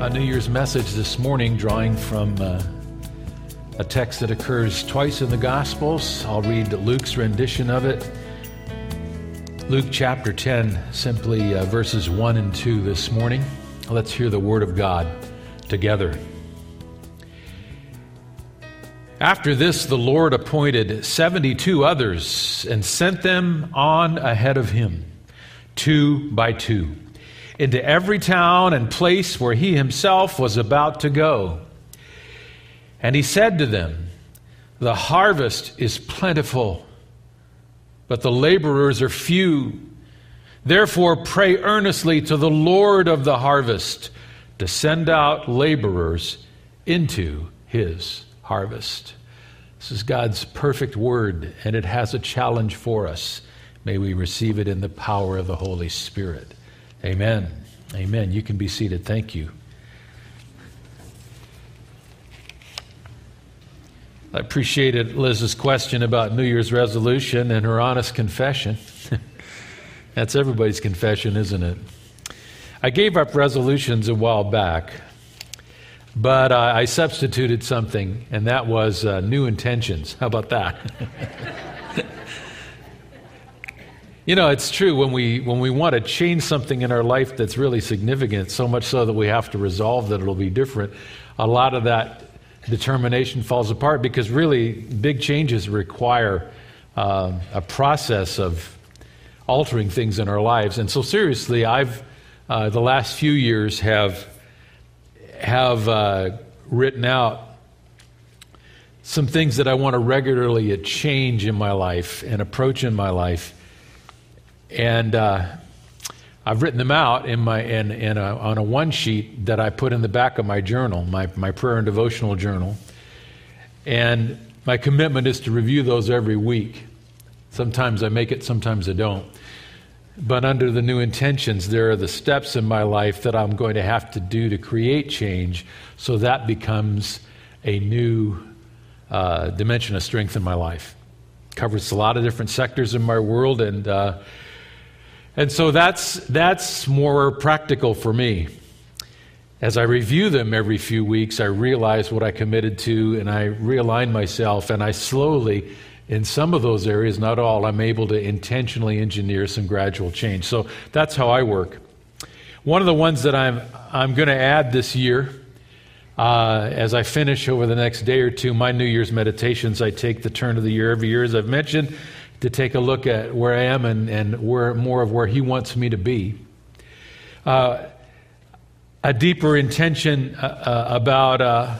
A New Year's message this morning, drawing from uh, a text that occurs twice in the Gospels. I'll read Luke's rendition of it. Luke chapter 10, simply uh, verses 1 and 2 this morning. Let's hear the Word of God together. After this, the Lord appointed 72 others and sent them on ahead of him, two by two into every town and place where he himself was about to go. And he said to them, The harvest is plentiful, but the laborers are few. Therefore, pray earnestly to the Lord of the harvest to send out laborers into his harvest. This is God's perfect word, and it has a challenge for us. May we receive it in the power of the Holy Spirit. Amen. Amen. You can be seated. Thank you. I appreciated Liz's question about New Year's resolution and her honest confession. That's everybody's confession, isn't it? I gave up resolutions a while back, but uh, I substituted something, and that was uh, new intentions. How about that? You know, it's true when we when we want to change something in our life that's really significant, so much so that we have to resolve that it'll be different. A lot of that determination falls apart because really big changes require uh, a process of altering things in our lives. And so, seriously, I've uh, the last few years have have uh, written out some things that I want to regularly change in my life and approach in my life and uh, I've written them out in my in, in a, on a one sheet that I put in the back of my journal, my, my prayer and devotional journal. And my commitment is to review those every week. Sometimes I make it, sometimes I don't. But under the new intentions, there are the steps in my life that I'm going to have to do to create change so that becomes a new uh, dimension of strength in my life. Covers a lot of different sectors in my world, and uh, and so that's, that's more practical for me. As I review them every few weeks, I realize what I committed to and I realign myself, and I slowly, in some of those areas, not all, I'm able to intentionally engineer some gradual change. So that's how I work. One of the ones that I'm, I'm going to add this year, uh, as I finish over the next day or two, my New Year's meditations, I take the turn of the year every year, as I've mentioned to take a look at where I am and, and where more of where He wants me to be. Uh, a deeper intention uh, uh, about uh,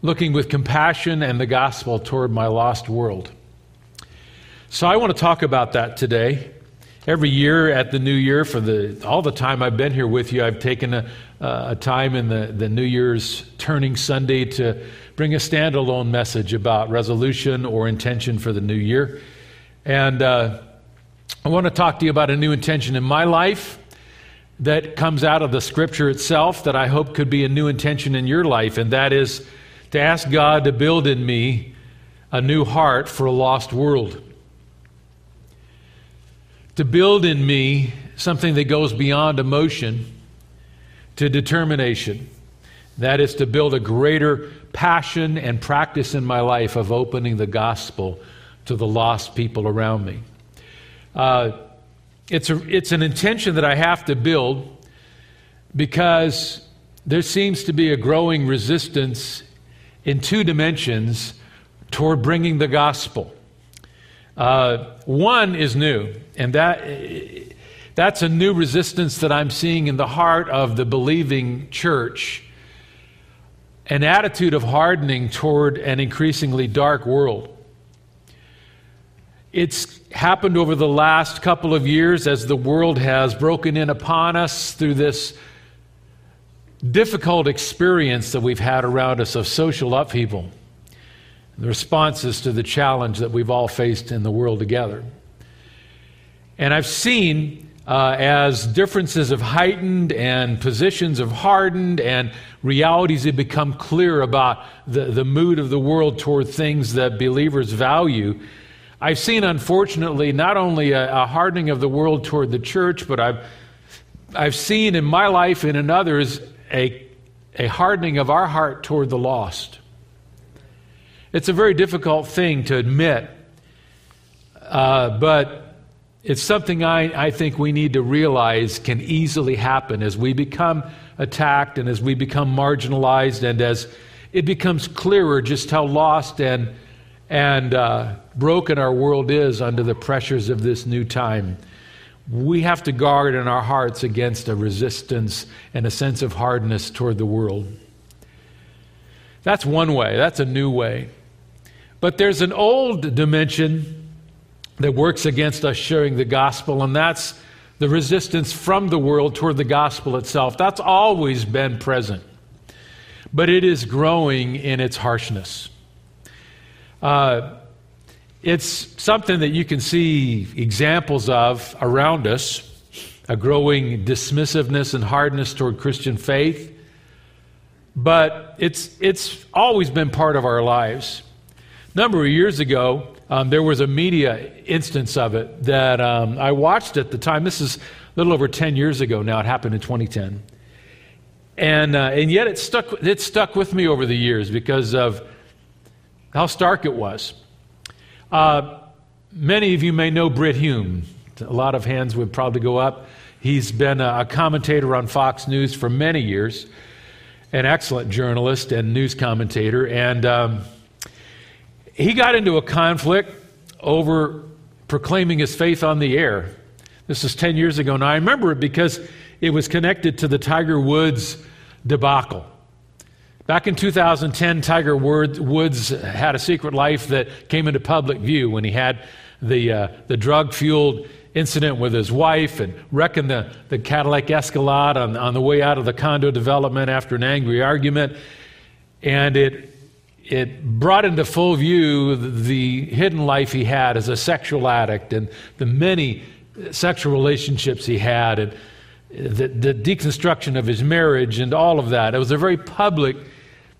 looking with compassion and the gospel toward my lost world. So I want to talk about that today. Every year at the New Year, for the all the time I've been here with you, I've taken a, a time in the, the New Year's turning Sunday to bring a standalone message about resolution or intention for the new year. And uh, I want to talk to you about a new intention in my life that comes out of the scripture itself that I hope could be a new intention in your life, and that is to ask God to build in me a new heart for a lost world. To build in me something that goes beyond emotion to determination. That is to build a greater passion and practice in my life of opening the gospel to the lost people around me. Uh, it's, a, it's an intention that I have to build because there seems to be a growing resistance in two dimensions toward bringing the gospel. Uh, one is new, and that, that's a new resistance that I'm seeing in the heart of the believing church an attitude of hardening toward an increasingly dark world. It's happened over the last couple of years as the world has broken in upon us through this difficult experience that we've had around us of social upheaval, the responses to the challenge that we've all faced in the world together. And I've seen uh, as differences have heightened and positions have hardened and realities have become clear about the, the mood of the world toward things that believers value. I've seen, unfortunately, not only a, a hardening of the world toward the church, but I've, I've seen in my life and in others a, a hardening of our heart toward the lost. It's a very difficult thing to admit, uh, but it's something I, I think we need to realize can easily happen as we become attacked and as we become marginalized and as it becomes clearer just how lost and, and uh, broken our world is under the pressures of this new time we have to guard in our hearts against a resistance and a sense of hardness toward the world. That's one way, that's a new way. But there's an old dimension that works against us sharing the gospel, and that's the resistance from the world toward the gospel itself. That's always been present, but it is growing in its harshness. Uh, it's something that you can see examples of around us a growing dismissiveness and hardness toward Christian faith. But it's, it's always been part of our lives. A number of years ago, um, there was a media instance of it that um, I watched at the time. This is a little over 10 years ago now. It happened in 2010. And, uh, and yet it stuck, it stuck with me over the years because of how stark it was. Uh, many of you may know Brit Hume. A lot of hands would probably go up. He's been a, a commentator on Fox News for many years, an excellent journalist and news commentator. And um, he got into a conflict over proclaiming his faith on the air. This is 10 years ago. and I remember it because it was connected to the Tiger Woods debacle. Back in 2010, Tiger Woods had a secret life that came into public view when he had the, uh, the drug fueled incident with his wife and wrecking the, the Cadillac Escalade on, on the way out of the condo development after an angry argument. And it, it brought into full view the hidden life he had as a sexual addict and the many sexual relationships he had and the, the deconstruction of his marriage and all of that. It was a very public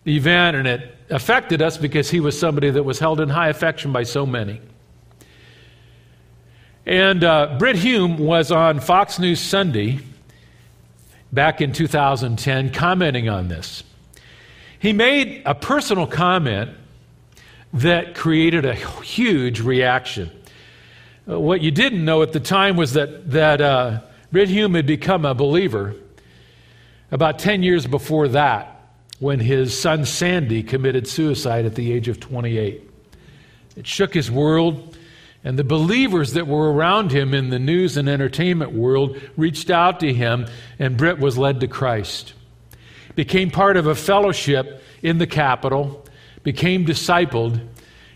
event, and it affected us because he was somebody that was held in high affection by so many. And uh, Brit Hume was on Fox News Sunday back in 2010 commenting on this. He made a personal comment that created a huge reaction. Uh, what you didn't know at the time was that, that uh, Brit Hume had become a believer about 10 years before that when his son Sandy committed suicide at the age of 28. It shook his world, and the believers that were around him in the news and entertainment world reached out to him, and Brit was led to Christ. Became part of a fellowship in the capital, became discipled,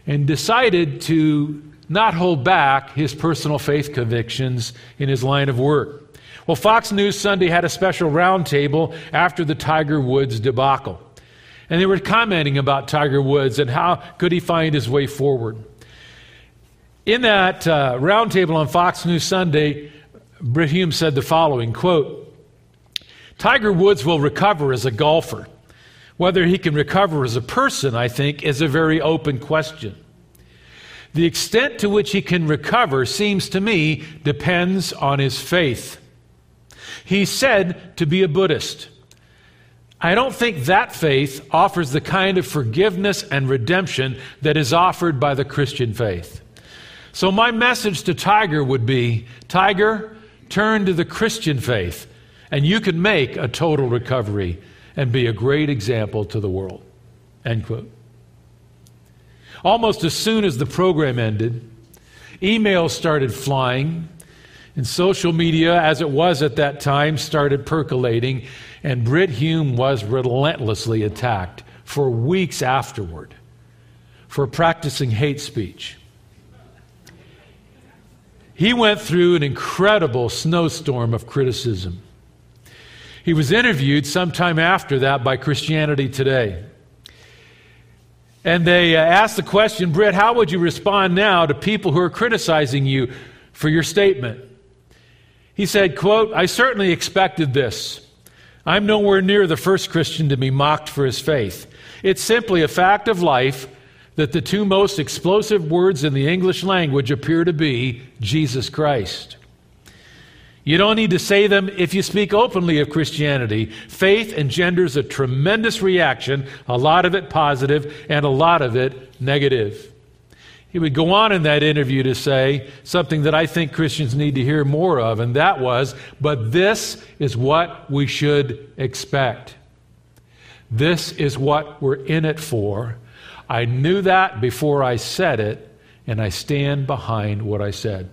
and decided to not hold back his personal faith convictions in his line of work. Well, Fox News Sunday had a special roundtable after the Tiger Woods debacle. And they were commenting about Tiger Woods and how could he find his way forward. In that uh, roundtable on Fox News Sunday, Brit Hume said the following quote, Tiger Woods will recover as a golfer. Whether he can recover as a person, I think, is a very open question. The extent to which he can recover seems to me depends on his faith. He's said to be a Buddhist. I don't think that faith offers the kind of forgiveness and redemption that is offered by the Christian faith. So, my message to Tiger would be Tiger, turn to the Christian faith, and you can make a total recovery and be a great example to the world. End quote. Almost as soon as the program ended, emails started flying and social media, as it was at that time, started percolating, and Brit Hume was relentlessly attacked for weeks afterward for practicing hate speech. He went through an incredible snowstorm of criticism. He was interviewed sometime after that by Christianity Today. And they uh, asked the question, Brit, how would you respond now to people who are criticizing you for your statement? He said, quote, I certainly expected this. I'm nowhere near the first Christian to be mocked for his faith. It's simply a fact of life that the two most explosive words in the English language appear to be Jesus Christ. You don't need to say them if you speak openly of Christianity. Faith engenders a tremendous reaction, a lot of it positive and a lot of it negative. He would go on in that interview to say something that I think Christians need to hear more of, and that was, but this is what we should expect. This is what we're in it for. I knew that before I said it, and I stand behind what I said.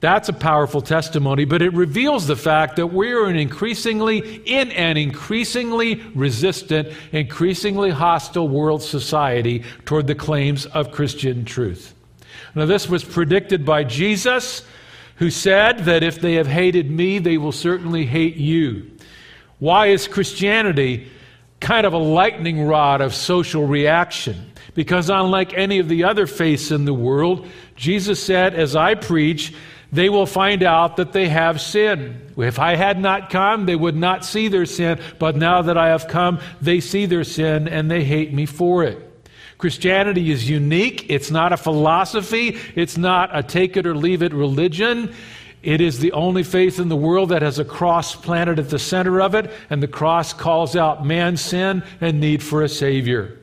That's a powerful testimony, but it reveals the fact that we are an increasingly in an increasingly resistant, increasingly hostile world society toward the claims of Christian truth. Now, this was predicted by Jesus, who said that if they have hated me, they will certainly hate you. Why is Christianity kind of a lightning rod of social reaction? Because unlike any of the other faiths in the world, Jesus said, As I preach, they will find out that they have sin. If I had not come, they would not see their sin, but now that I have come, they see their sin and they hate me for it. Christianity is unique. It's not a philosophy, it's not a take it or leave it religion. It is the only faith in the world that has a cross planted at the center of it, and the cross calls out man's sin and need for a Savior.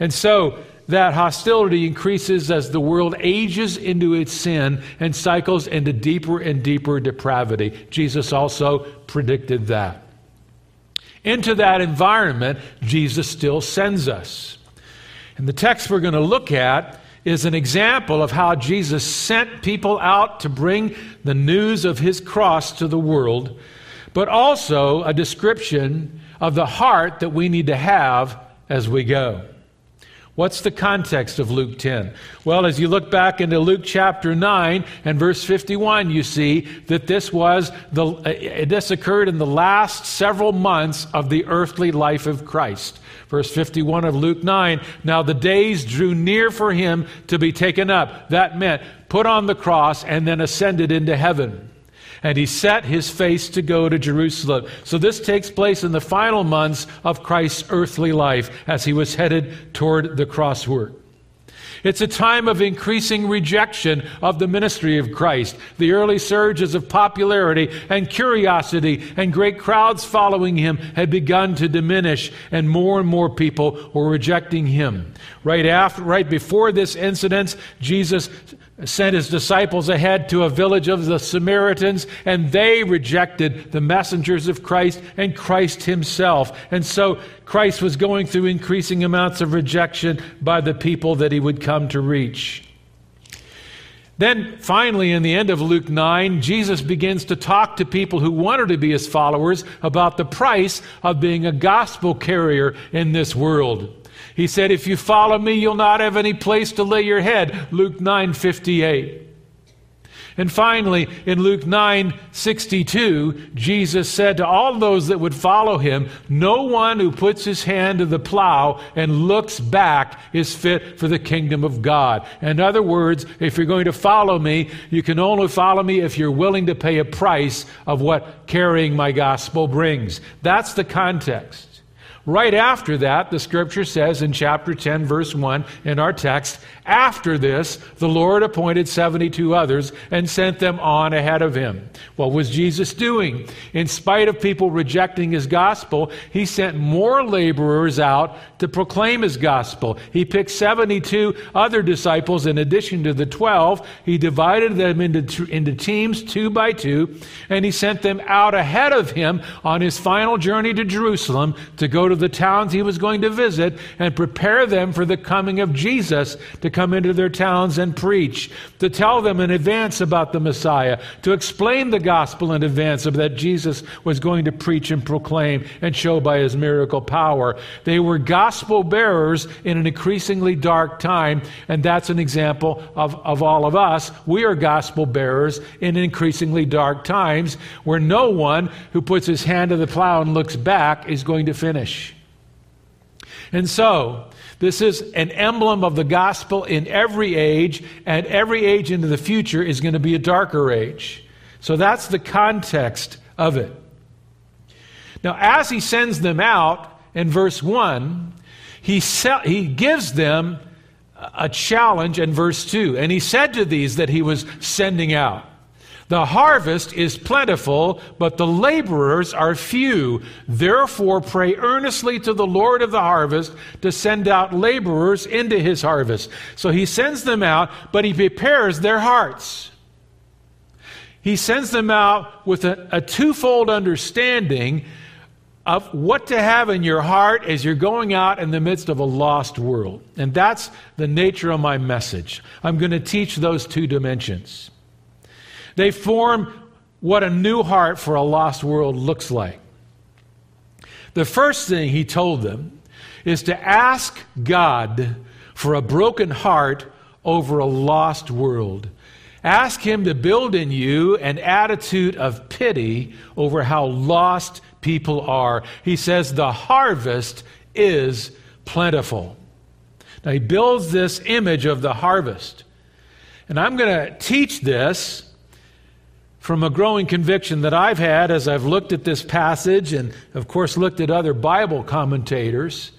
And so, that hostility increases as the world ages into its sin and cycles into deeper and deeper depravity. Jesus also predicted that. Into that environment, Jesus still sends us. And the text we're going to look at is an example of how Jesus sent people out to bring the news of his cross to the world, but also a description of the heart that we need to have as we go. What's the context of Luke 10? Well, as you look back into Luke chapter 9 and verse 51, you see that this was the, uh, this occurred in the last several months of the earthly life of Christ. Verse 51 of Luke 9, now the days drew near for him to be taken up. That meant put on the cross and then ascended into heaven and he set his face to go to Jerusalem. So this takes place in the final months of Christ's earthly life as he was headed toward the crossword. It's a time of increasing rejection of the ministry of Christ. The early surges of popularity and curiosity and great crowds following him had begun to diminish, and more and more people were rejecting him. Right after, right before this incident, Jesus sent his disciples ahead to a village of the Samaritans, and they rejected the messengers of Christ and Christ himself. And so Christ was going through increasing amounts of rejection by the people that he would come to reach. Then, finally, in the end of Luke 9, Jesus begins to talk to people who wanted to be his followers about the price of being a gospel carrier in this world. He said, If you follow me, you'll not have any place to lay your head. Luke 9 58. And finally, in Luke 9 62, Jesus said to all those that would follow him, No one who puts his hand to the plow and looks back is fit for the kingdom of God. In other words, if you're going to follow me, you can only follow me if you're willing to pay a price of what carrying my gospel brings. That's the context. Right after that, the scripture says in chapter 10, verse 1 in our text, after this, the Lord appointed 72 others and sent them on ahead of him. What was Jesus doing? In spite of people rejecting his gospel, he sent more laborers out to proclaim his gospel. He picked 72 other disciples in addition to the 12. He divided them into, into teams, two by two, and he sent them out ahead of him on his final journey to Jerusalem to go to the towns he was going to visit and prepare them for the coming of Jesus to come into their towns and preach, to tell them in advance about the Messiah, to explain the gospel in advance of that Jesus was going to preach and proclaim and show by his miracle power. They were gospel bearers in an increasingly dark time, and that's an example of, of all of us. We are gospel bearers in increasingly dark times where no one who puts his hand to the plow and looks back is going to finish. And so, this is an emblem of the gospel in every age, and every age into the future is going to be a darker age. So that's the context of it. Now, as he sends them out in verse 1, he, se- he gives them a challenge in verse 2. And he said to these that he was sending out. The harvest is plentiful, but the laborers are few. Therefore, pray earnestly to the Lord of the harvest to send out laborers into his harvest. So he sends them out, but he prepares their hearts. He sends them out with a, a twofold understanding of what to have in your heart as you're going out in the midst of a lost world. And that's the nature of my message. I'm going to teach those two dimensions. They form what a new heart for a lost world looks like. The first thing he told them is to ask God for a broken heart over a lost world. Ask Him to build in you an attitude of pity over how lost people are. He says, The harvest is plentiful. Now, He builds this image of the harvest. And I'm going to teach this from a growing conviction that I've had as I've looked at this passage and, of course, looked at other Bible commentators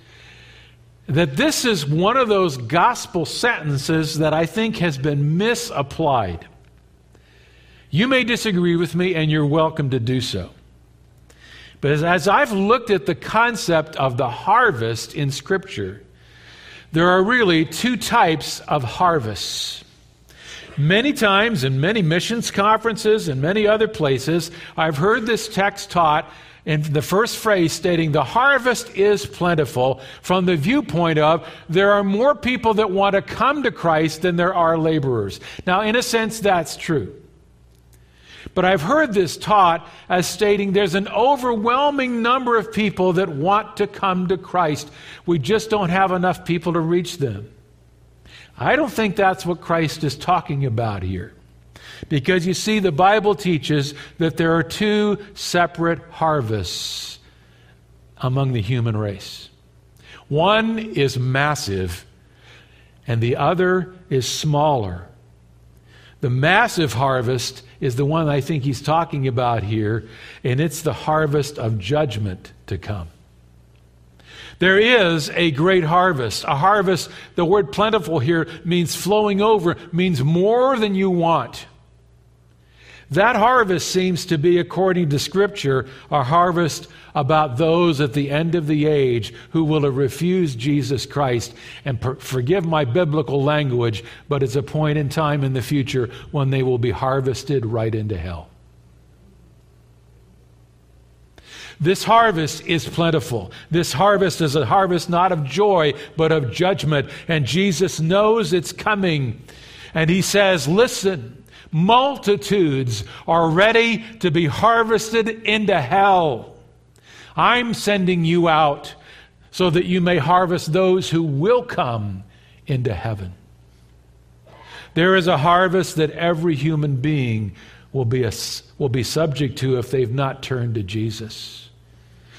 that this is one of those gospel sentences that I think has been misapplied. You may disagree with me, and you're welcome to do so. But as, as, I've looked at the concept of the harvest in Scripture, there are really two types of harvests. Many times in many missions conferences and many other places, I've heard this text taught in the first phrase stating the harvest is plentiful from the viewpoint of there are more people that want to come to Christ than there are laborers. Now, in a sense, that's true. But I've heard this taught as stating there's an overwhelming number of people that want to come to Christ. We just don't have enough people to reach them. I don't think that's what Christ is talking about here. Because you see, the Bible teaches that there are two separate harvests among the human race. One is massive, and the other is smaller. The massive harvest is the one I think he's talking about here, and it's the harvest of judgment to come. There is a great harvest. A harvest, the word plentiful here means flowing over, means more than you want. That harvest seems to be, according to Scripture, a harvest about those at the end of the age who will have refused Jesus Christ. And per- forgive my biblical language, but it's a point in time in the future when they will be harvested right into hell. This harvest is plentiful. This harvest is a harvest not of joy, but of judgment. And Jesus knows it's coming. And he says, Listen, multitudes are ready to be harvested into hell. I'm sending you out so that you may harvest those who will come into heaven. There is a harvest that every human being will be, a, will be subject to if they've not turned to Jesus.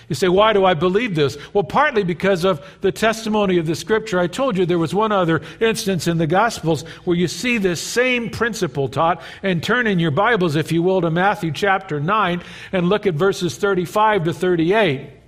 You say, why do I believe this? Well, partly because of the testimony of the scripture. I told you there was one other instance in the Gospels where you see this same principle taught. And turn in your Bibles, if you will, to Matthew chapter 9 and look at verses 35 to 38.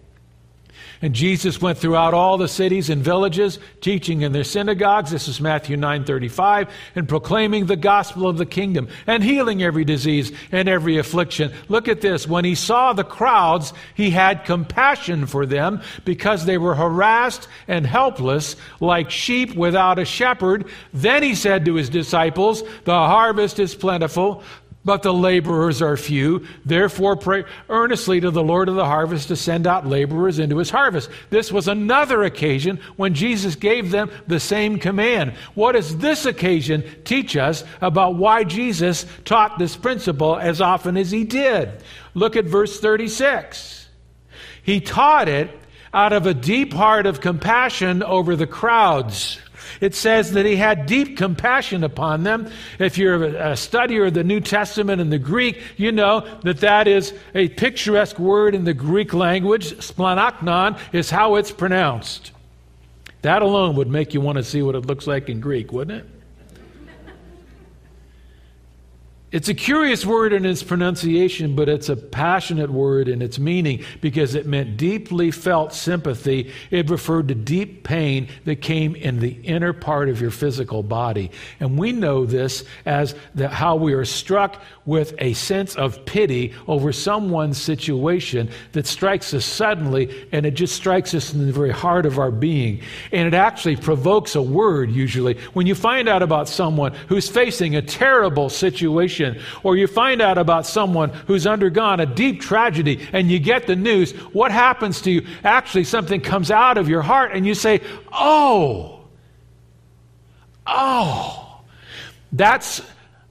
And Jesus went throughout all the cities and villages, teaching in their synagogues, this is Matthew 9:35, and proclaiming the gospel of the kingdom and healing every disease and every affliction. Look at this, when he saw the crowds, he had compassion for them because they were harassed and helpless like sheep without a shepherd. Then he said to his disciples, "The harvest is plentiful, but the laborers are few. Therefore, pray earnestly to the Lord of the harvest to send out laborers into his harvest. This was another occasion when Jesus gave them the same command. What does this occasion teach us about why Jesus taught this principle as often as he did? Look at verse 36. He taught it out of a deep heart of compassion over the crowds it says that he had deep compassion upon them. If you're a studier of the New Testament and the Greek, you know that that is a picturesque word in the Greek language. Splanchnon is how it's pronounced. That alone would make you want to see what it looks like in Greek, wouldn't it? It's a curious word in its pronunciation, but it's a passionate word in its meaning because it meant deeply felt sympathy. It referred to deep pain that came in the inner part of your physical body. And we know this as the, how we are struck with a sense of pity over someone's situation that strikes us suddenly, and it just strikes us in the very heart of our being. And it actually provokes a word, usually. When you find out about someone who's facing a terrible situation, or you find out about someone who's undergone a deep tragedy and you get the news, what happens to you? Actually, something comes out of your heart and you say, Oh, oh. That's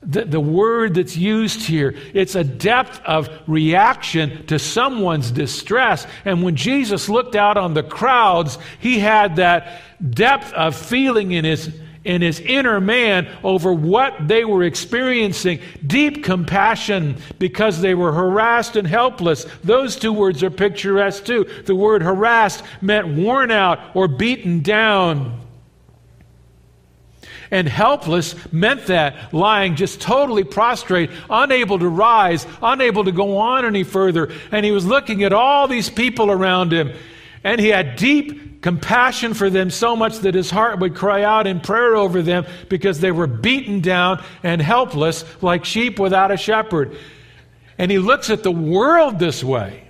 the, the word that's used here. It's a depth of reaction to someone's distress. And when Jesus looked out on the crowds, he had that depth of feeling in his in his inner man over what they were experiencing deep compassion because they were harassed and helpless. Those two words are picturesque too. The word harassed meant worn out or beaten down. And helpless meant that, lying just totally prostrate, unable to rise, unable to go on any further. And he was looking at all these people around him, and he had deep compassion for them so much that his heart would cry out in prayer over them because they were beaten down and helpless like sheep without a shepherd. And he looks at the world this way.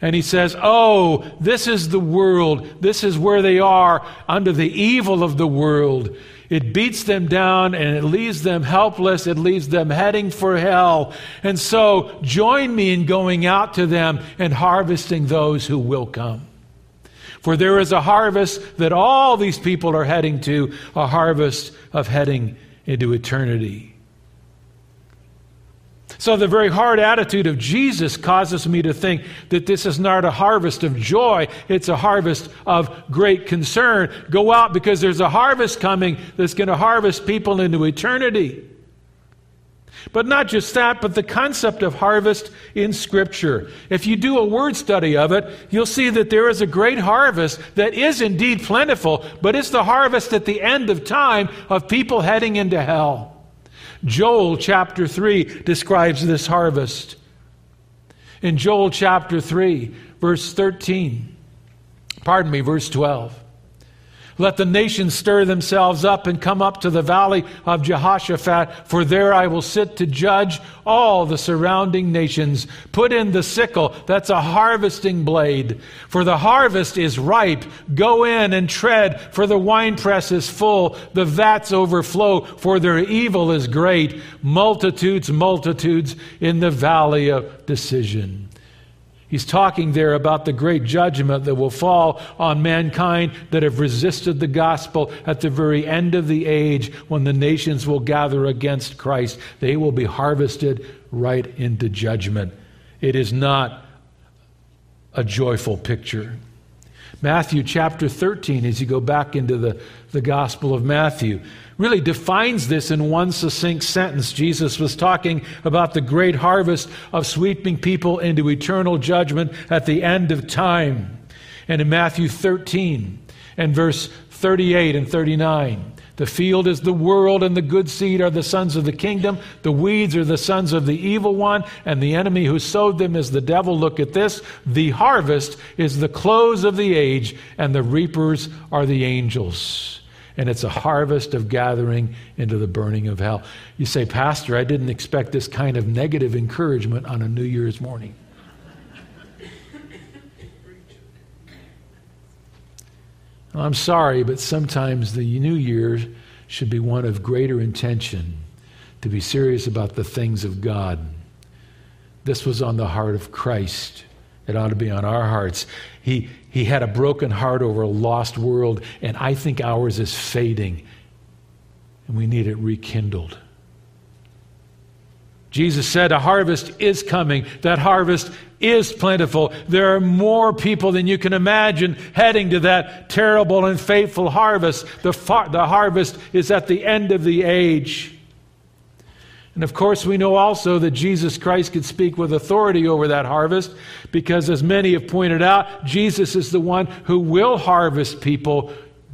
And he says, Oh, this is the world. This is where they are under the evil of the world. It beats them down and it leaves them helpless. It leaves them heading for hell. And so join me in going out to them and harvesting those who will come. For there is a harvest that all these people are heading to, a harvest of heading into eternity. So, the very hard attitude of Jesus causes me to think that this is not a harvest of joy, it's a harvest of great concern. Go out because there's a harvest coming that's going to harvest people into eternity. But not just that, but the concept of harvest in Scripture. If you do a word study of it, you'll see that there is a great harvest that is indeed plentiful, but it's the harvest at the end of time of people heading into hell. Joel chapter 3 describes this harvest. In Joel chapter 3, verse 13, pardon me, verse 12. Let the nations stir themselves up and come up to the valley of Jehoshaphat, for there I will sit to judge all the surrounding nations. Put in the sickle, that's a harvesting blade, for the harvest is ripe. Go in and tread, for the winepress is full, the vats overflow, for their evil is great. Multitudes, multitudes in the valley of decision. He's talking there about the great judgment that will fall on mankind that have resisted the gospel at the very end of the age when the nations will gather against Christ. They will be harvested right into judgment. It is not a joyful picture. Matthew chapter 13, as you go back into the, the Gospel of Matthew, really defines this in one succinct sentence. Jesus was talking about the great harvest of sweeping people into eternal judgment at the end of time. And in Matthew 13 and verse 38 and 39, the field is the world, and the good seed are the sons of the kingdom. The weeds are the sons of the evil one, and the enemy who sowed them is the devil. Look at this. The harvest is the close of the age, and the reapers are the angels and it's a harvest of gathering into the burning of hell. You say, Pastor, I didn't expect this kind of negative encouragement on a New Year's morning. Well, I'm sorry, but sometimes the New Year should be one of greater intention to be serious about the things of God. This was on the heart of Christ. It ought to be on our hearts. He, he had a broken heart over a lost world, and I think ours is fading, and we need it rekindled. Jesus said, A harvest is coming. That harvest is plentiful. There are more people than you can imagine heading to that terrible and fateful harvest. The, far- the harvest is at the end of the age. And of course, we know also that Jesus Christ could speak with authority over that harvest because, as many have pointed out, Jesus is the one who will harvest people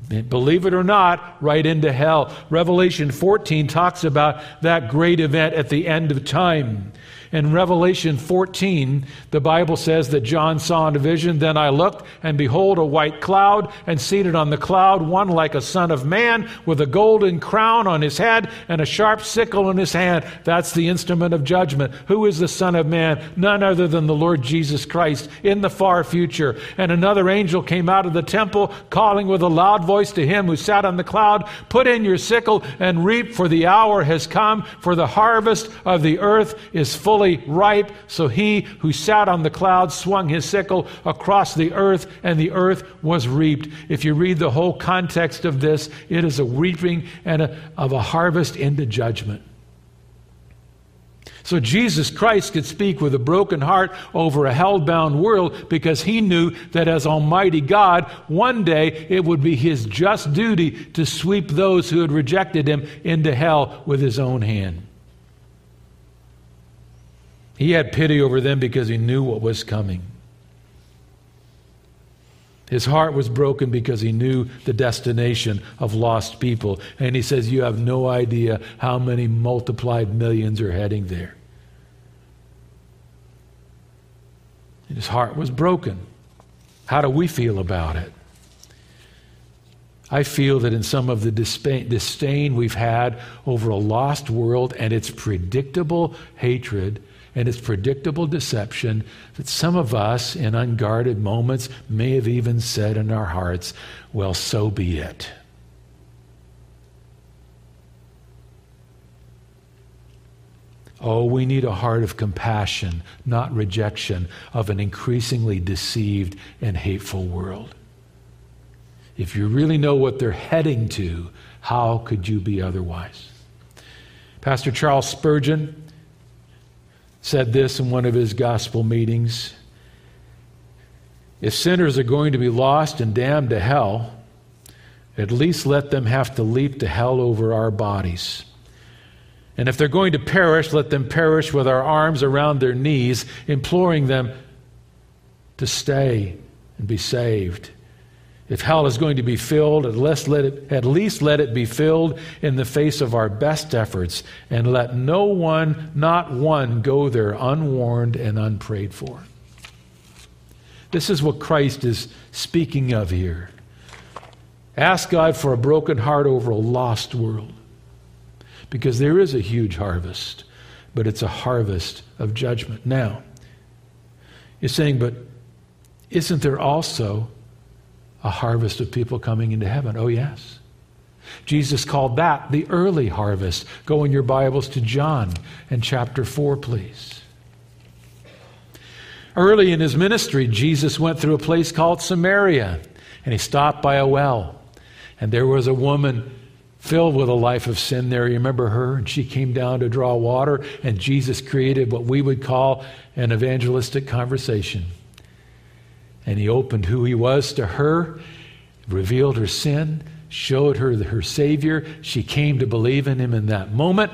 believe it or not, right into hell. Revelation 14 talks about that great event at the end of time. In Revelation 14, the Bible says that John saw in a vision. Then I looked, and behold, a white cloud, and seated on the cloud, one like a son of man, with a golden crown on his head and a sharp sickle in his hand. That's the instrument of judgment. Who is the Son of Man? None other than the Lord Jesus Christ in the far future. And another angel came out of the temple, calling with a loud voice to him who sat on the cloud, Put in your sickle and reap, for the hour has come, for the harvest of the earth is full fully ripe. So he who sat on the cloud swung his sickle across the earth, and the earth was reaped. If you read the whole context of this, it is a reaping and a, of a harvest into judgment. So Jesus Christ could speak with a broken heart over a hell-bound world because he knew that as Almighty God, one day it would be his just duty to sweep those who had rejected him into hell with his own hand. He had pity over them because he knew what was coming. His heart was broken because he knew the destination of lost people. And he says, You have no idea how many multiplied millions are heading there. And his heart was broken. How do we feel about it? I feel that in some of the disdain we've had over a lost world and its predictable hatred, and its predictable deception that some of us in unguarded moments may have even said in our hearts, Well, so be it. Oh, we need a heart of compassion, not rejection of an increasingly deceived and hateful world. If you really know what they're heading to, how could you be otherwise? Pastor Charles Spurgeon said this in one of his gospel meetings. If sinners are going to be lost and damned to hell, at least let them have to leap to hell over our bodies. And if they're going to perish, let them perish with our arms around their knees, imploring them to stay and be saved. If hell is going to be filled, at least, let it, at least let it be filled in the face of our best efforts, and let no one, not one, go there unwarned and unprayed for. This is what Christ is speaking of here. Ask God for a broken heart over a lost world. Because there is a huge harvest, but it's a harvest of judgment. Now, you're saying, but isn't there also a harvest of people coming into heaven. Oh, yes. Jesus called that the early harvest. Go in your Bibles to John and chapter 4, please. Early in his ministry, Jesus went through a place called Samaria, and he stopped by a well. And there was a woman filled with a life of sin there. You remember her? And she came down to draw water, and Jesus created what we would call an evangelistic conversation. And he opened who he was to her, revealed her sin, showed her her Savior. She came to believe in him in that moment.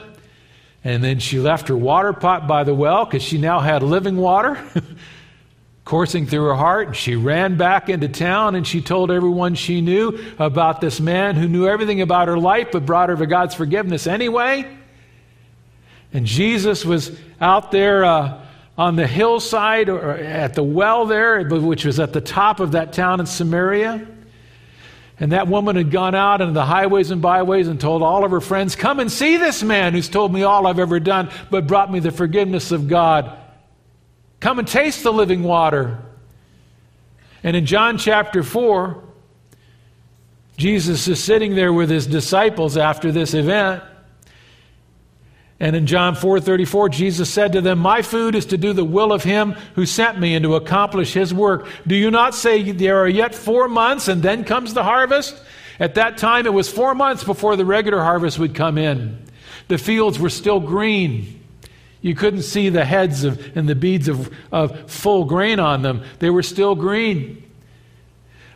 And then she left her water pot by the well because she now had living water coursing through her heart. And she ran back into town and she told everyone she knew about this man who knew everything about her life but brought her to God's forgiveness anyway. And Jesus was out there. Uh, on the hillside or at the well there, which was at the top of that town in Samaria. And that woman had gone out into the highways and byways and told all of her friends, Come and see this man who's told me all I've ever done, but brought me the forgiveness of God. Come and taste the living water. And in John chapter 4, Jesus is sitting there with his disciples after this event. And in John 4:34 Jesus said to them, "My food is to do the will of him who sent me and to accomplish his work. Do you not say there are yet 4 months and then comes the harvest?" At that time it was 4 months before the regular harvest would come in. The fields were still green. You couldn't see the heads of, and the beads of, of full grain on them. They were still green.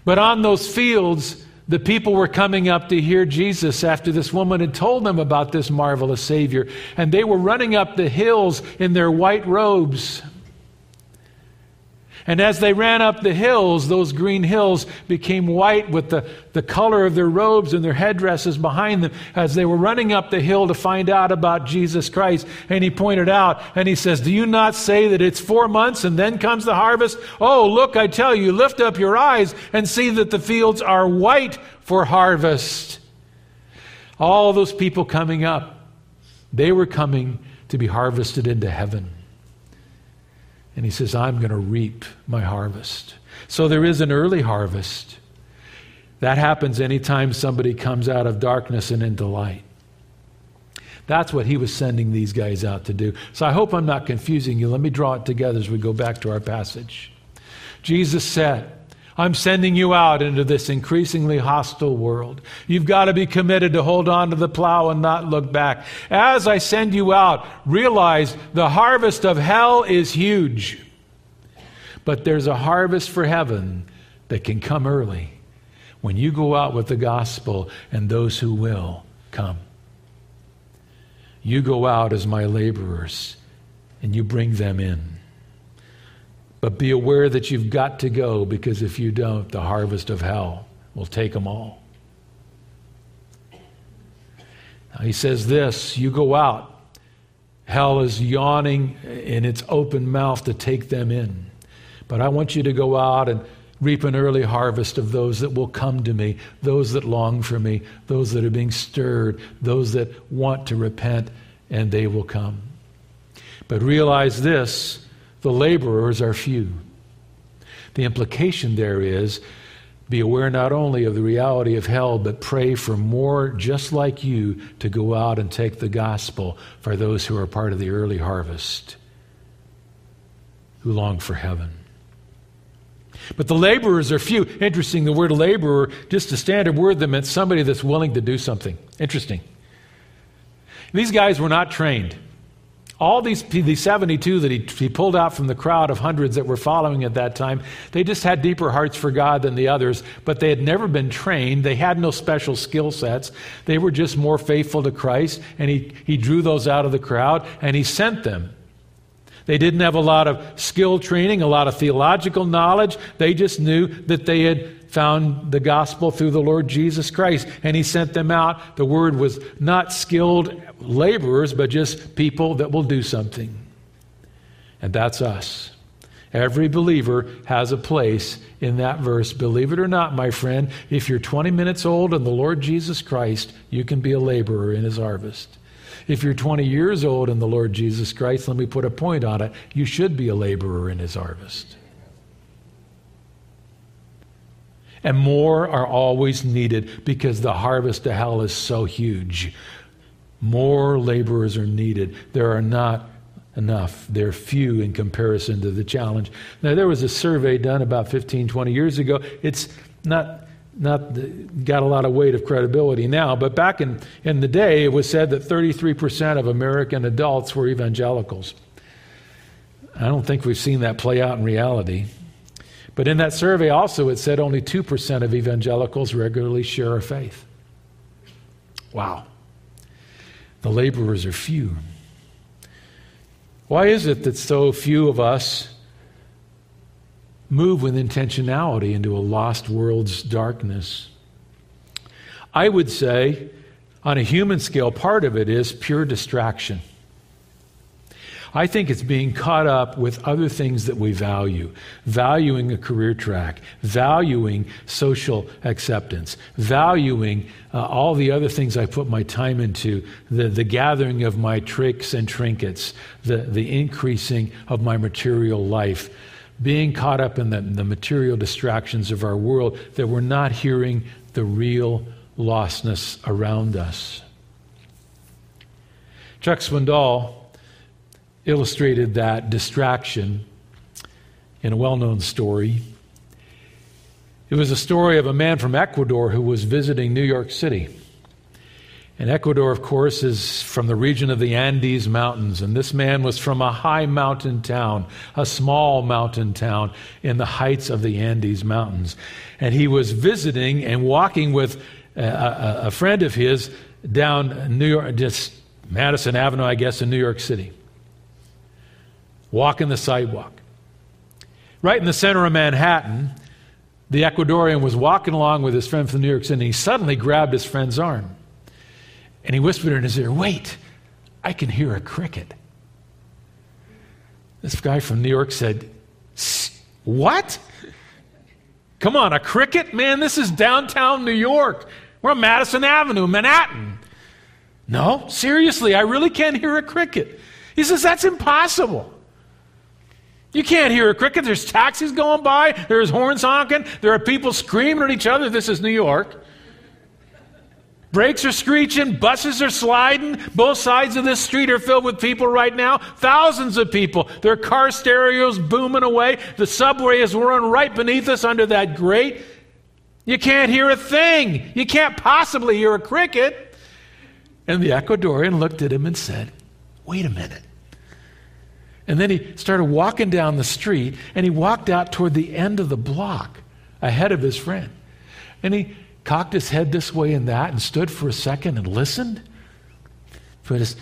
But on those fields, the people were coming up to hear Jesus after this woman had told them about this marvelous Savior. And they were running up the hills in their white robes. And as they ran up the hills, those green hills became white with the, the color of their robes and their headdresses behind them as they were running up the hill to find out about Jesus Christ. And he pointed out and he says, Do you not say that it's four months and then comes the harvest? Oh, look, I tell you, lift up your eyes and see that the fields are white for harvest. All those people coming up, they were coming to be harvested into heaven. And he says, I'm going to reap my harvest. So there is an early harvest. That happens anytime somebody comes out of darkness and into light. That's what he was sending these guys out to do. So I hope I'm not confusing you. Let me draw it together as we go back to our passage. Jesus said, I'm sending you out into this increasingly hostile world. You've got to be committed to hold on to the plow and not look back. As I send you out, realize the harvest of hell is huge. But there's a harvest for heaven that can come early when you go out with the gospel and those who will come. You go out as my laborers and you bring them in. But be aware that you've got to go because if you don't, the harvest of hell will take them all. He says this you go out. Hell is yawning in its open mouth to take them in. But I want you to go out and reap an early harvest of those that will come to me, those that long for me, those that are being stirred, those that want to repent, and they will come. But realize this the laborers are few. The implication there is be aware not only of the reality of hell, but pray for more just like you to go out and take the gospel for those who are part of the early harvest, who long for heaven. But the laborers are few. Interesting, the word laborer, just a standard word that meant somebody that's willing to do something. Interesting. These guys were not trained. All these, these 72 that he, he pulled out from the crowd of hundreds that were following at that time, they just had deeper hearts for God than the others, but they had never been trained. They had no special skill sets. They were just more faithful to Christ, and he, he drew those out of the crowd, and he sent them. They didn't have a lot of skill training, a lot of theological knowledge. They just knew that they had found the gospel through the Lord Jesus Christ, and He sent them out. The word was not skilled laborers, but just people that will do something. And that's us. Every believer has a place in that verse. Believe it or not, my friend, if you're 20 minutes old in the Lord Jesus Christ, you can be a laborer in His harvest. If you're 20 years old in the Lord Jesus Christ, let me put a point on it, you should be a laborer in His harvest. And more are always needed because the harvest of hell is so huge. More laborers are needed. There are not enough. They're few in comparison to the challenge. Now, there was a survey done about 15, 20 years ago. It's not not got a lot of weight of credibility now, but back in, in the day, it was said that 33% of American adults were evangelicals. I don't think we've seen that play out in reality. But in that survey, also, it said only 2% of evangelicals regularly share a faith. Wow. The laborers are few. Why is it that so few of us move with intentionality into a lost world's darkness? I would say, on a human scale, part of it is pure distraction. I think it's being caught up with other things that we value, valuing a career track, valuing social acceptance, valuing uh, all the other things I put my time into, the, the gathering of my tricks and trinkets, the, the increasing of my material life. Being caught up in the, the, material distractions of our world that we're not hearing the real lostness around us. Chuck Swindoll illustrated that distraction in a well known story. It was a story of a man from Ecuador who was visiting New York City. And Ecuador, of course, is from the region of the Andes Mountains. And this man was from a high mountain town, a small mountain town in the heights of the Andes Mountains. And he was visiting and walking with uh, a, a, a friend of his down New York, just Madison Avenue, I guess, in New York City. Walking the sidewalk. Right in the center of Manhattan, the Ecuadorian was walking along with his friend from New York City, and he suddenly grabbed his friend's arm. And he whispered in his ear, Wait, I can hear a cricket. This guy from New York said, What? Come on, a cricket? Man, this is downtown New York. We're on Madison Avenue, Manhattan. No, seriously, I really can't hear a cricket. He says, That's impossible. You can't hear a cricket. There's taxis going by, there's horns honking, there are people screaming at each other. This is New York. Brakes are screeching, buses are sliding. Both sides of this street are filled with people right now. Thousands of people. Their car stereos booming away. The subway is running right beneath us under that grate. You can't hear a thing. You can't possibly hear a cricket. And the Ecuadorian looked at him and said, Wait a minute. And then he started walking down the street and he walked out toward the end of the block ahead of his friend. And he cocked his head this way and that and stood for a second and listened, put his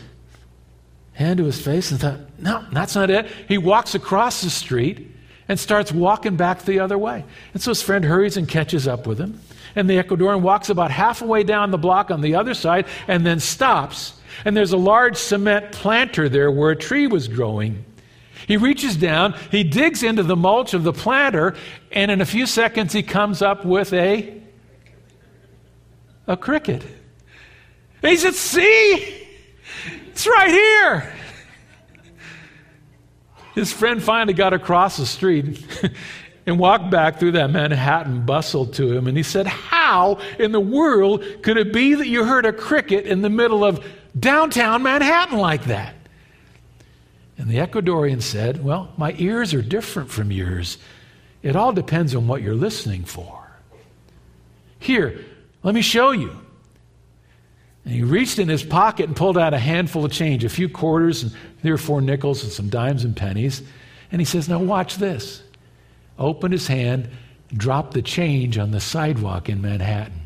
hand to his face and thought, no, that's not it. He walks across the street and starts walking back the other way. And so his friend hurries and catches up with him. And the Ecuadorian walks about halfway down the block on the other side and then stops. And there's a large cement planter there where a tree was growing. He reaches down, he digs into the mulch of the planter, and in a few seconds he comes up with a a cricket. He said, See, it's right here. His friend finally got across the street and walked back through that Manhattan bustle to him. And he said, How in the world could it be that you heard a cricket in the middle of downtown Manhattan like that? And the Ecuadorian said, Well, my ears are different from yours. It all depends on what you're listening for. Here, let me show you. And he reached in his pocket and pulled out a handful of change, a few quarters and three or four nickels and some dimes and pennies. And he says, Now watch this. Opened his hand, dropped the change on the sidewalk in Manhattan.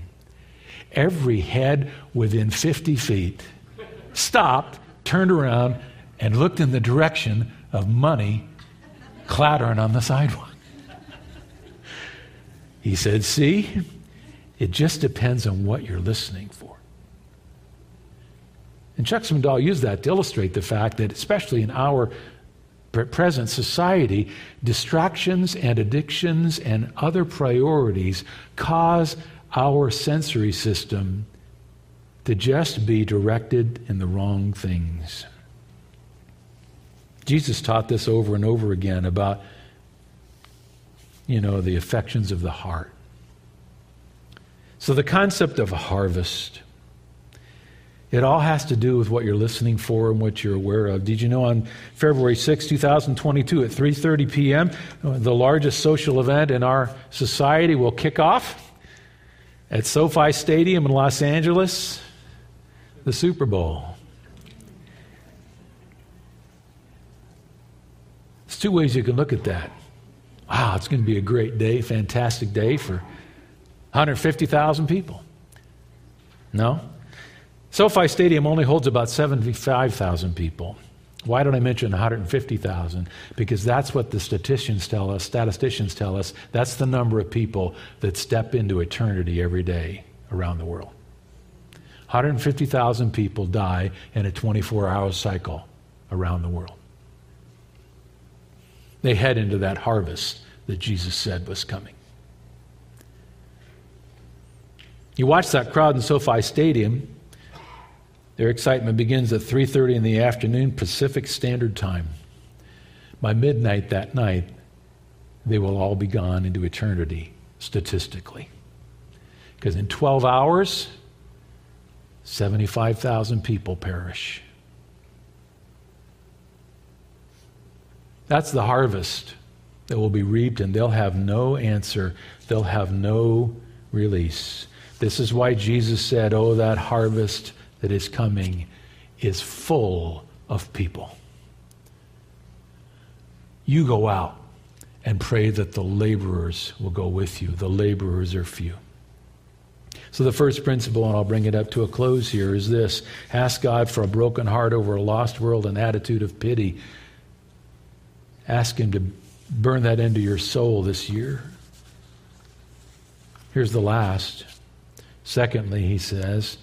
Every head within 50 feet stopped, turned around, and looked in the direction of money clattering on the sidewalk. He said, See, it just depends on what you're listening for. And Chuck Swindoll used that to illustrate the fact that, especially in our present society, distractions and addictions and other priorities cause our sensory system to just be directed in the wrong things. Jesus taught this over and over again about, you know, the affections of the heart. So, the concept of a harvest, it all has to do with what you're listening for and what you're aware of. Did you know on February 6, 2022 at 3:30 p.m., the largest social event in our society will kick off at SoFi Stadium in Los Angeles, the Super Bowl. There's two ways you can look at that. Wow, it's going to be a great day, fantastic day for 150,000 people. No? SoFi Stadium only holds about 75,000 people. Why don't I mention 150,000? Because that's what the statisticians tell us, statisticians tell us, that's the number of people that step into eternity every day around the world. 150,000 people die in a 24 hour cycle around the world. They head into that harvest that Jesus said was coming. You watch that crowd in SoFi Stadium. Their excitement begins at 3:30 in the afternoon Pacific Standard Time. By midnight that night, they will all be gone into eternity statistically. Because in 12 hours, 75,000 people perish. That's the harvest that will be reaped, and they'll have no answer. They'll have no release. This is why Jesus said, Oh, that harvest that is coming is full of people. You go out and pray that the laborers will go with you. The laborers are few. So, the first principle, and I'll bring it up to a close here, is this ask God for a broken heart over a lost world, an attitude of pity. Ask Him to burn that into your soul this year. Here's the last. Secondly, he says,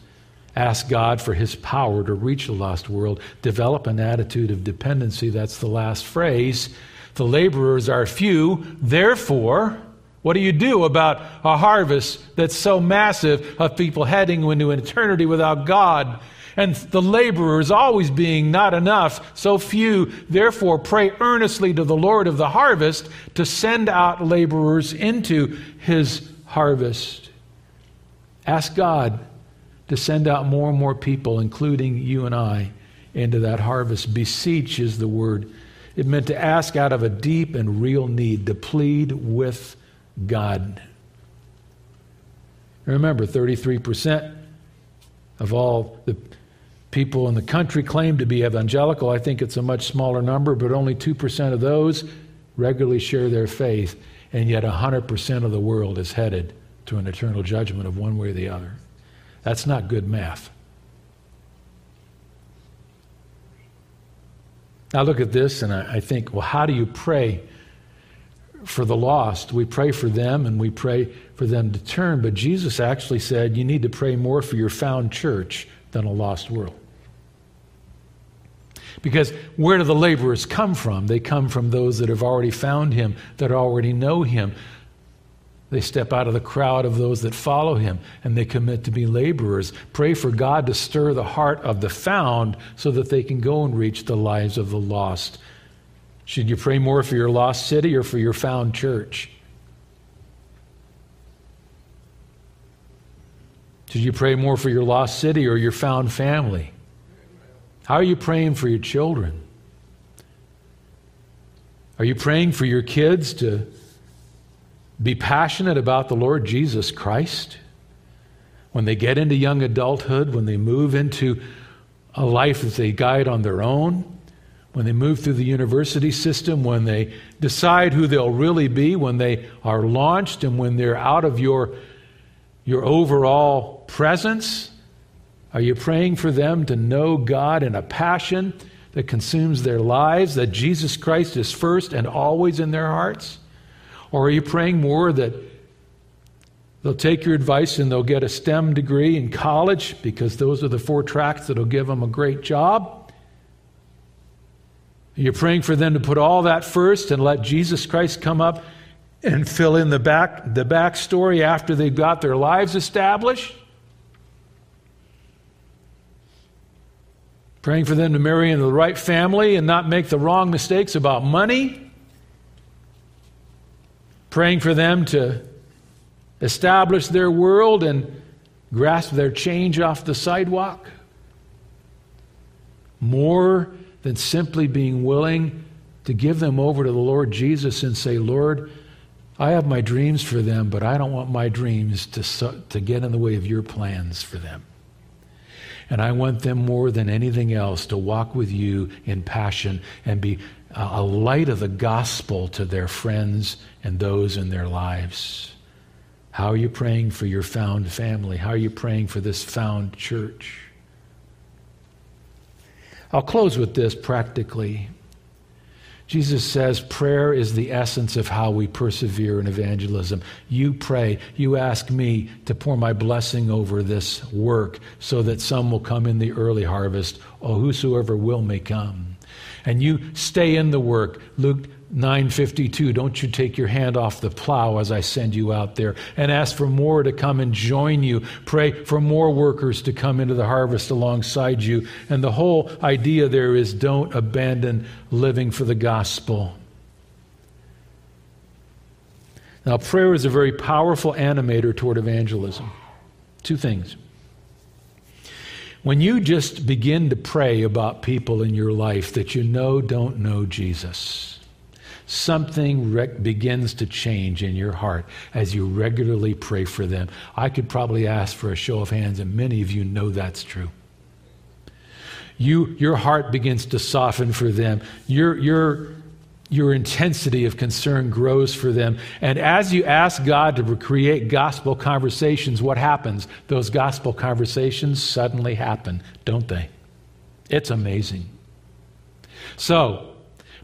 ask God for his power to reach the lost world. Develop an attitude of dependency. That's the last phrase. The laborers are few, therefore, what do you do about a harvest that's so massive of people heading into an eternity without God? And the laborers always being not enough, so few. Therefore, pray earnestly to the Lord of the harvest to send out laborers into his harvest. Ask God to send out more and more people, including you and I, into that harvest. Beseech is the word. It meant to ask out of a deep and real need, to plead with God. Remember, 33% of all the people in the country claim to be evangelical. I think it's a much smaller number, but only 2% of those regularly share their faith, and yet 100% of the world is headed to an eternal judgment of one way or the other. That's not good math. Now, look at this, and I, I think, well, how do you pray for the lost. We pray for them and we pray for them to turn. But Jesus actually said you need to pray more for your found church than a lost world. Because where do the laborers come from? They come from those that have already found him, that already know him. They step out of the crowd of those that follow him and they commit to be laborers. Pray for God to stir the heart of the found so that they can go and reach the lives of the lost. Should you pray more for your lost city or for your found church? Should you pray more for your lost city or your found family? How are you praying for your children? Are you praying for your kids to be passionate about the Lord Jesus Christ? When they get into young adulthood, when they move into a life that they guide on their own, when they move through the university system, when they decide who they'll really be, when they are launched, and when they're out of your, your overall presence? Are you praying for them to know God in a passion that consumes their lives, that Jesus Christ is first and always in their hearts? Or are you praying more that they'll take your advice and they'll get a STEM degree in college because those are the four tracks that'll give them a great job? Are You're praying for them to put all that first and let Jesus Christ come up and fill in the back the backstory after they've got their lives established. Praying for them to marry into the right family and not make the wrong mistakes about money. Praying for them to establish their world and grasp their change off the sidewalk. More than simply being willing to give them over to the Lord Jesus and say, Lord, I have my dreams for them, but I don't want my dreams to, to get in the way of your plans for them. And I want them more than anything else to walk with you in passion and be a light of the gospel to their friends and those in their lives. How are you praying for your found family? How are you praying for this found church? I'll close with this practically. Jesus says prayer is the essence of how we persevere in evangelism. You pray, you ask me to pour my blessing over this work so that some will come in the early harvest, or whosoever will may come. And you stay in the work. Luke 952 don't you take your hand off the plow as i send you out there and ask for more to come and join you. Pray for more workers to come into the harvest alongside you. And the whole idea there is don't abandon living for the gospel. Now prayer is a very powerful animator toward evangelism. Two things. When you just begin to pray about people in your life that you know don't know jesus something re- begins to change in your heart as you regularly pray for them. I could probably ask for a show of hands, and many of you know that's true. You, your heart begins to soften for them. Your, your, your intensity of concern grows for them. And as you ask God to create gospel conversations, what happens? Those gospel conversations suddenly happen, don't they? It's amazing. So,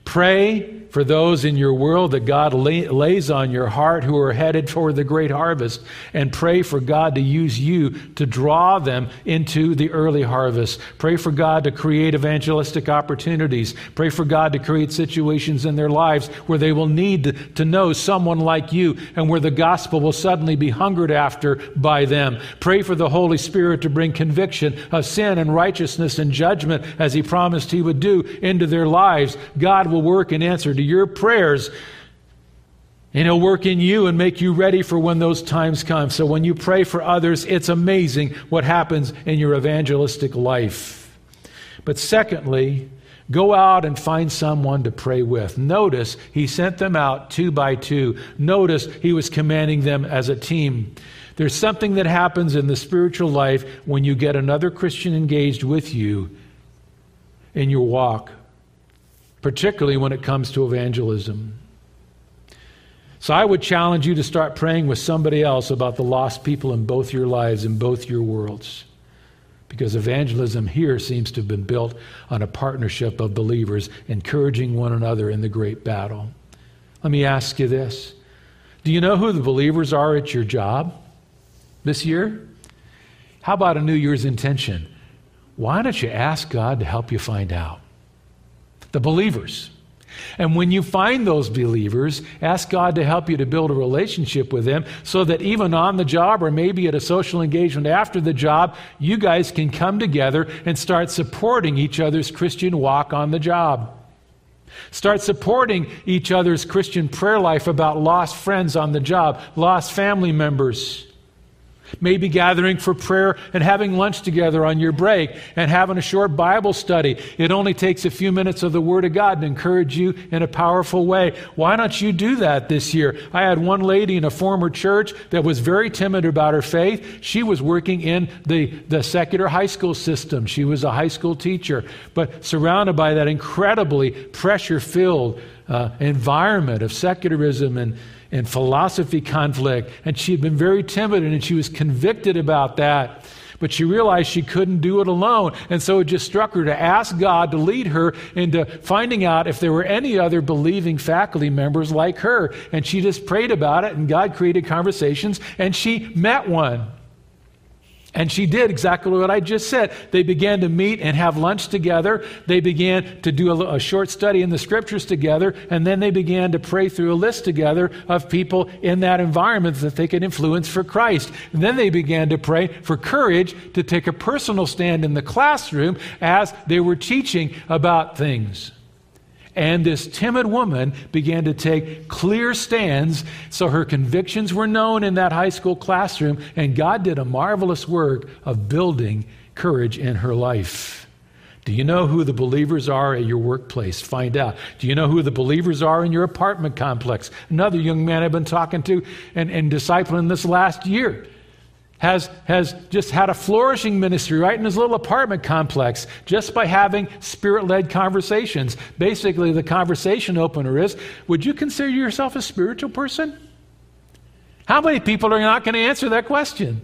pray for those in your world that God lay, lays on your heart who are headed for the great harvest, and pray for God to use you to draw them into the early harvest. Pray for God to create evangelistic opportunities. Pray for God to create situations in their lives where they will need to, to know someone like you and where the gospel will suddenly be hungered after by them. Pray for the Holy Spirit to bring conviction of sin and righteousness and judgment as He promised He would do into their lives. God will work in answer to your prayers. And He'll work in you and make you ready for when those times come. So when you pray for others, it's amazing what happens in your evangelistic life. But secondly, go out and find someone to pray with. Notice He sent them out two by two. Notice He was commanding them as a team. There's something that happens in the spiritual life when you get another Christian engaged with you in your walk particularly when it comes to evangelism. So I would challenge you to start praying with somebody else about the lost people in both your lives, in both your worlds. Because evangelism here seems to have been built on a partnership of believers encouraging one another in the great battle. Let me ask you this Do you know who the believers are at your job this year? How about a New Year's intention? Why don't you ask God to help you find out? The believers. And when you find those believers, ask God to help you to build a relationship with them so that even on the job or maybe at a social engagement after the job, you guys can come together and start supporting each other's Christian walk on the job. Start supporting each other's Christian prayer life about lost friends on the job, lost family members. Maybe gathering for prayer and having lunch together on your break and having a short Bible study. It only takes a few minutes of the Word of God to encourage you in a powerful way. Why don't you do that this year? I had one lady in a former church that was very timid about her faith. She was working in the, the secular high school system. She was a high school teacher, but surrounded by that incredibly pressure filled uh, environment of secularism and and philosophy conflict. And she had been very timid and she was convicted about that. But she realized she couldn't do it alone. And so it just struck her to ask God to lead her into finding out if there were any other believing faculty members like her. And she just prayed about it, and God created conversations, and she met one. And she did exactly what I just said. They began to meet and have lunch together. They began to do a, a, short study in the scriptures together. And then they began to pray through a list together of people in that environment that they could influence for Christ. And then they began to pray for courage to take a personal stand in the classroom as they were teaching about things. And this timid woman began to take clear stands, so her convictions were known in that high school classroom, and God did a marvelous work of building courage in her life. Do you know who the believers are at your workplace? Find out. Do you know who the believers are in your apartment complex? Another young man I've been talking to and, and discipling this last year has, has just had a flourishing ministry right in his little apartment complex just by having spirit led conversations. Basically, the conversation opener is Would you consider yourself a spiritual person? How many people are not going to answer that question?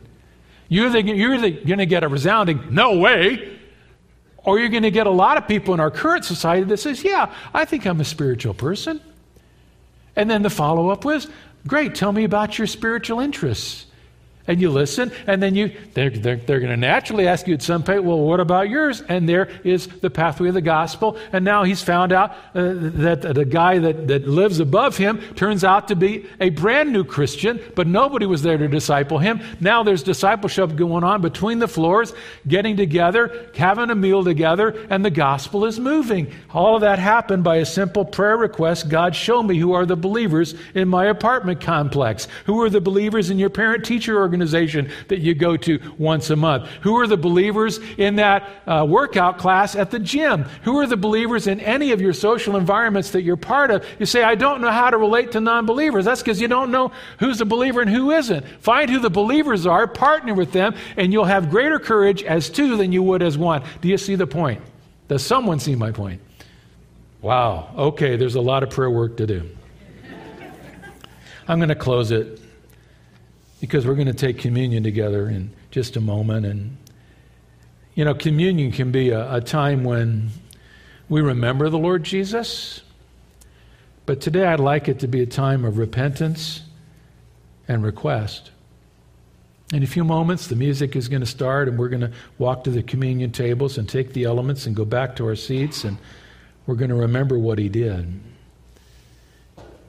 You're either, you're either going to get a resounding no way, or you're going to get a lot of people in our current society that says, Yeah, I think I'm a spiritual person. And then the follow up was, Great, tell me about your spiritual interests and you listen, and then you they're, they're, they're going to naturally ask you at some point, well, what about yours? And there is the pathway of the gospel. And now he's found out uh, that the guy that, that lives above him turns out to be a brand new Christian, but nobody was there to disciple him. Now there's discipleship going on between the floors, getting together, having a meal together, and the gospel is moving. All of that happened by a simple prayer request God, show me who are the believers in my apartment complex. Who are the believers in your parent teacher organization? Organization that you go to once a month? Who are the believers in that uh, workout class at the gym? Who are the believers in any of your social environments that you're part of? You say, I don't know how to relate to non believers. That's because you don't know who's a believer and who isn't. Find who the believers are, partner with them, and you'll have greater courage as two than you would as one. Do you see the point? Does someone see my point? Wow, okay, there's a lot of prayer work to do. I'm going to close it because we're going to take communion together in just a moment. And, you know, communion can be a, a time when we remember the Lord Jesus. But today I'd like it to be a time of repentance and request. In a few moments, the music is going to start, and we're going to walk to the communion tables and take the elements and go back to our seats, and we're going to remember what He did.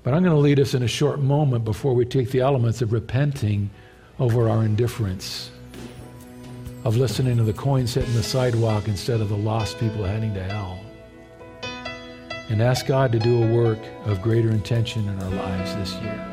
But I'm going to lead us in a short moment before we take the elements of repenting over our indifference, of listening to the coins hitting the sidewalk instead of the lost people heading to hell. And ask God to do a work of greater intention in our lives this year.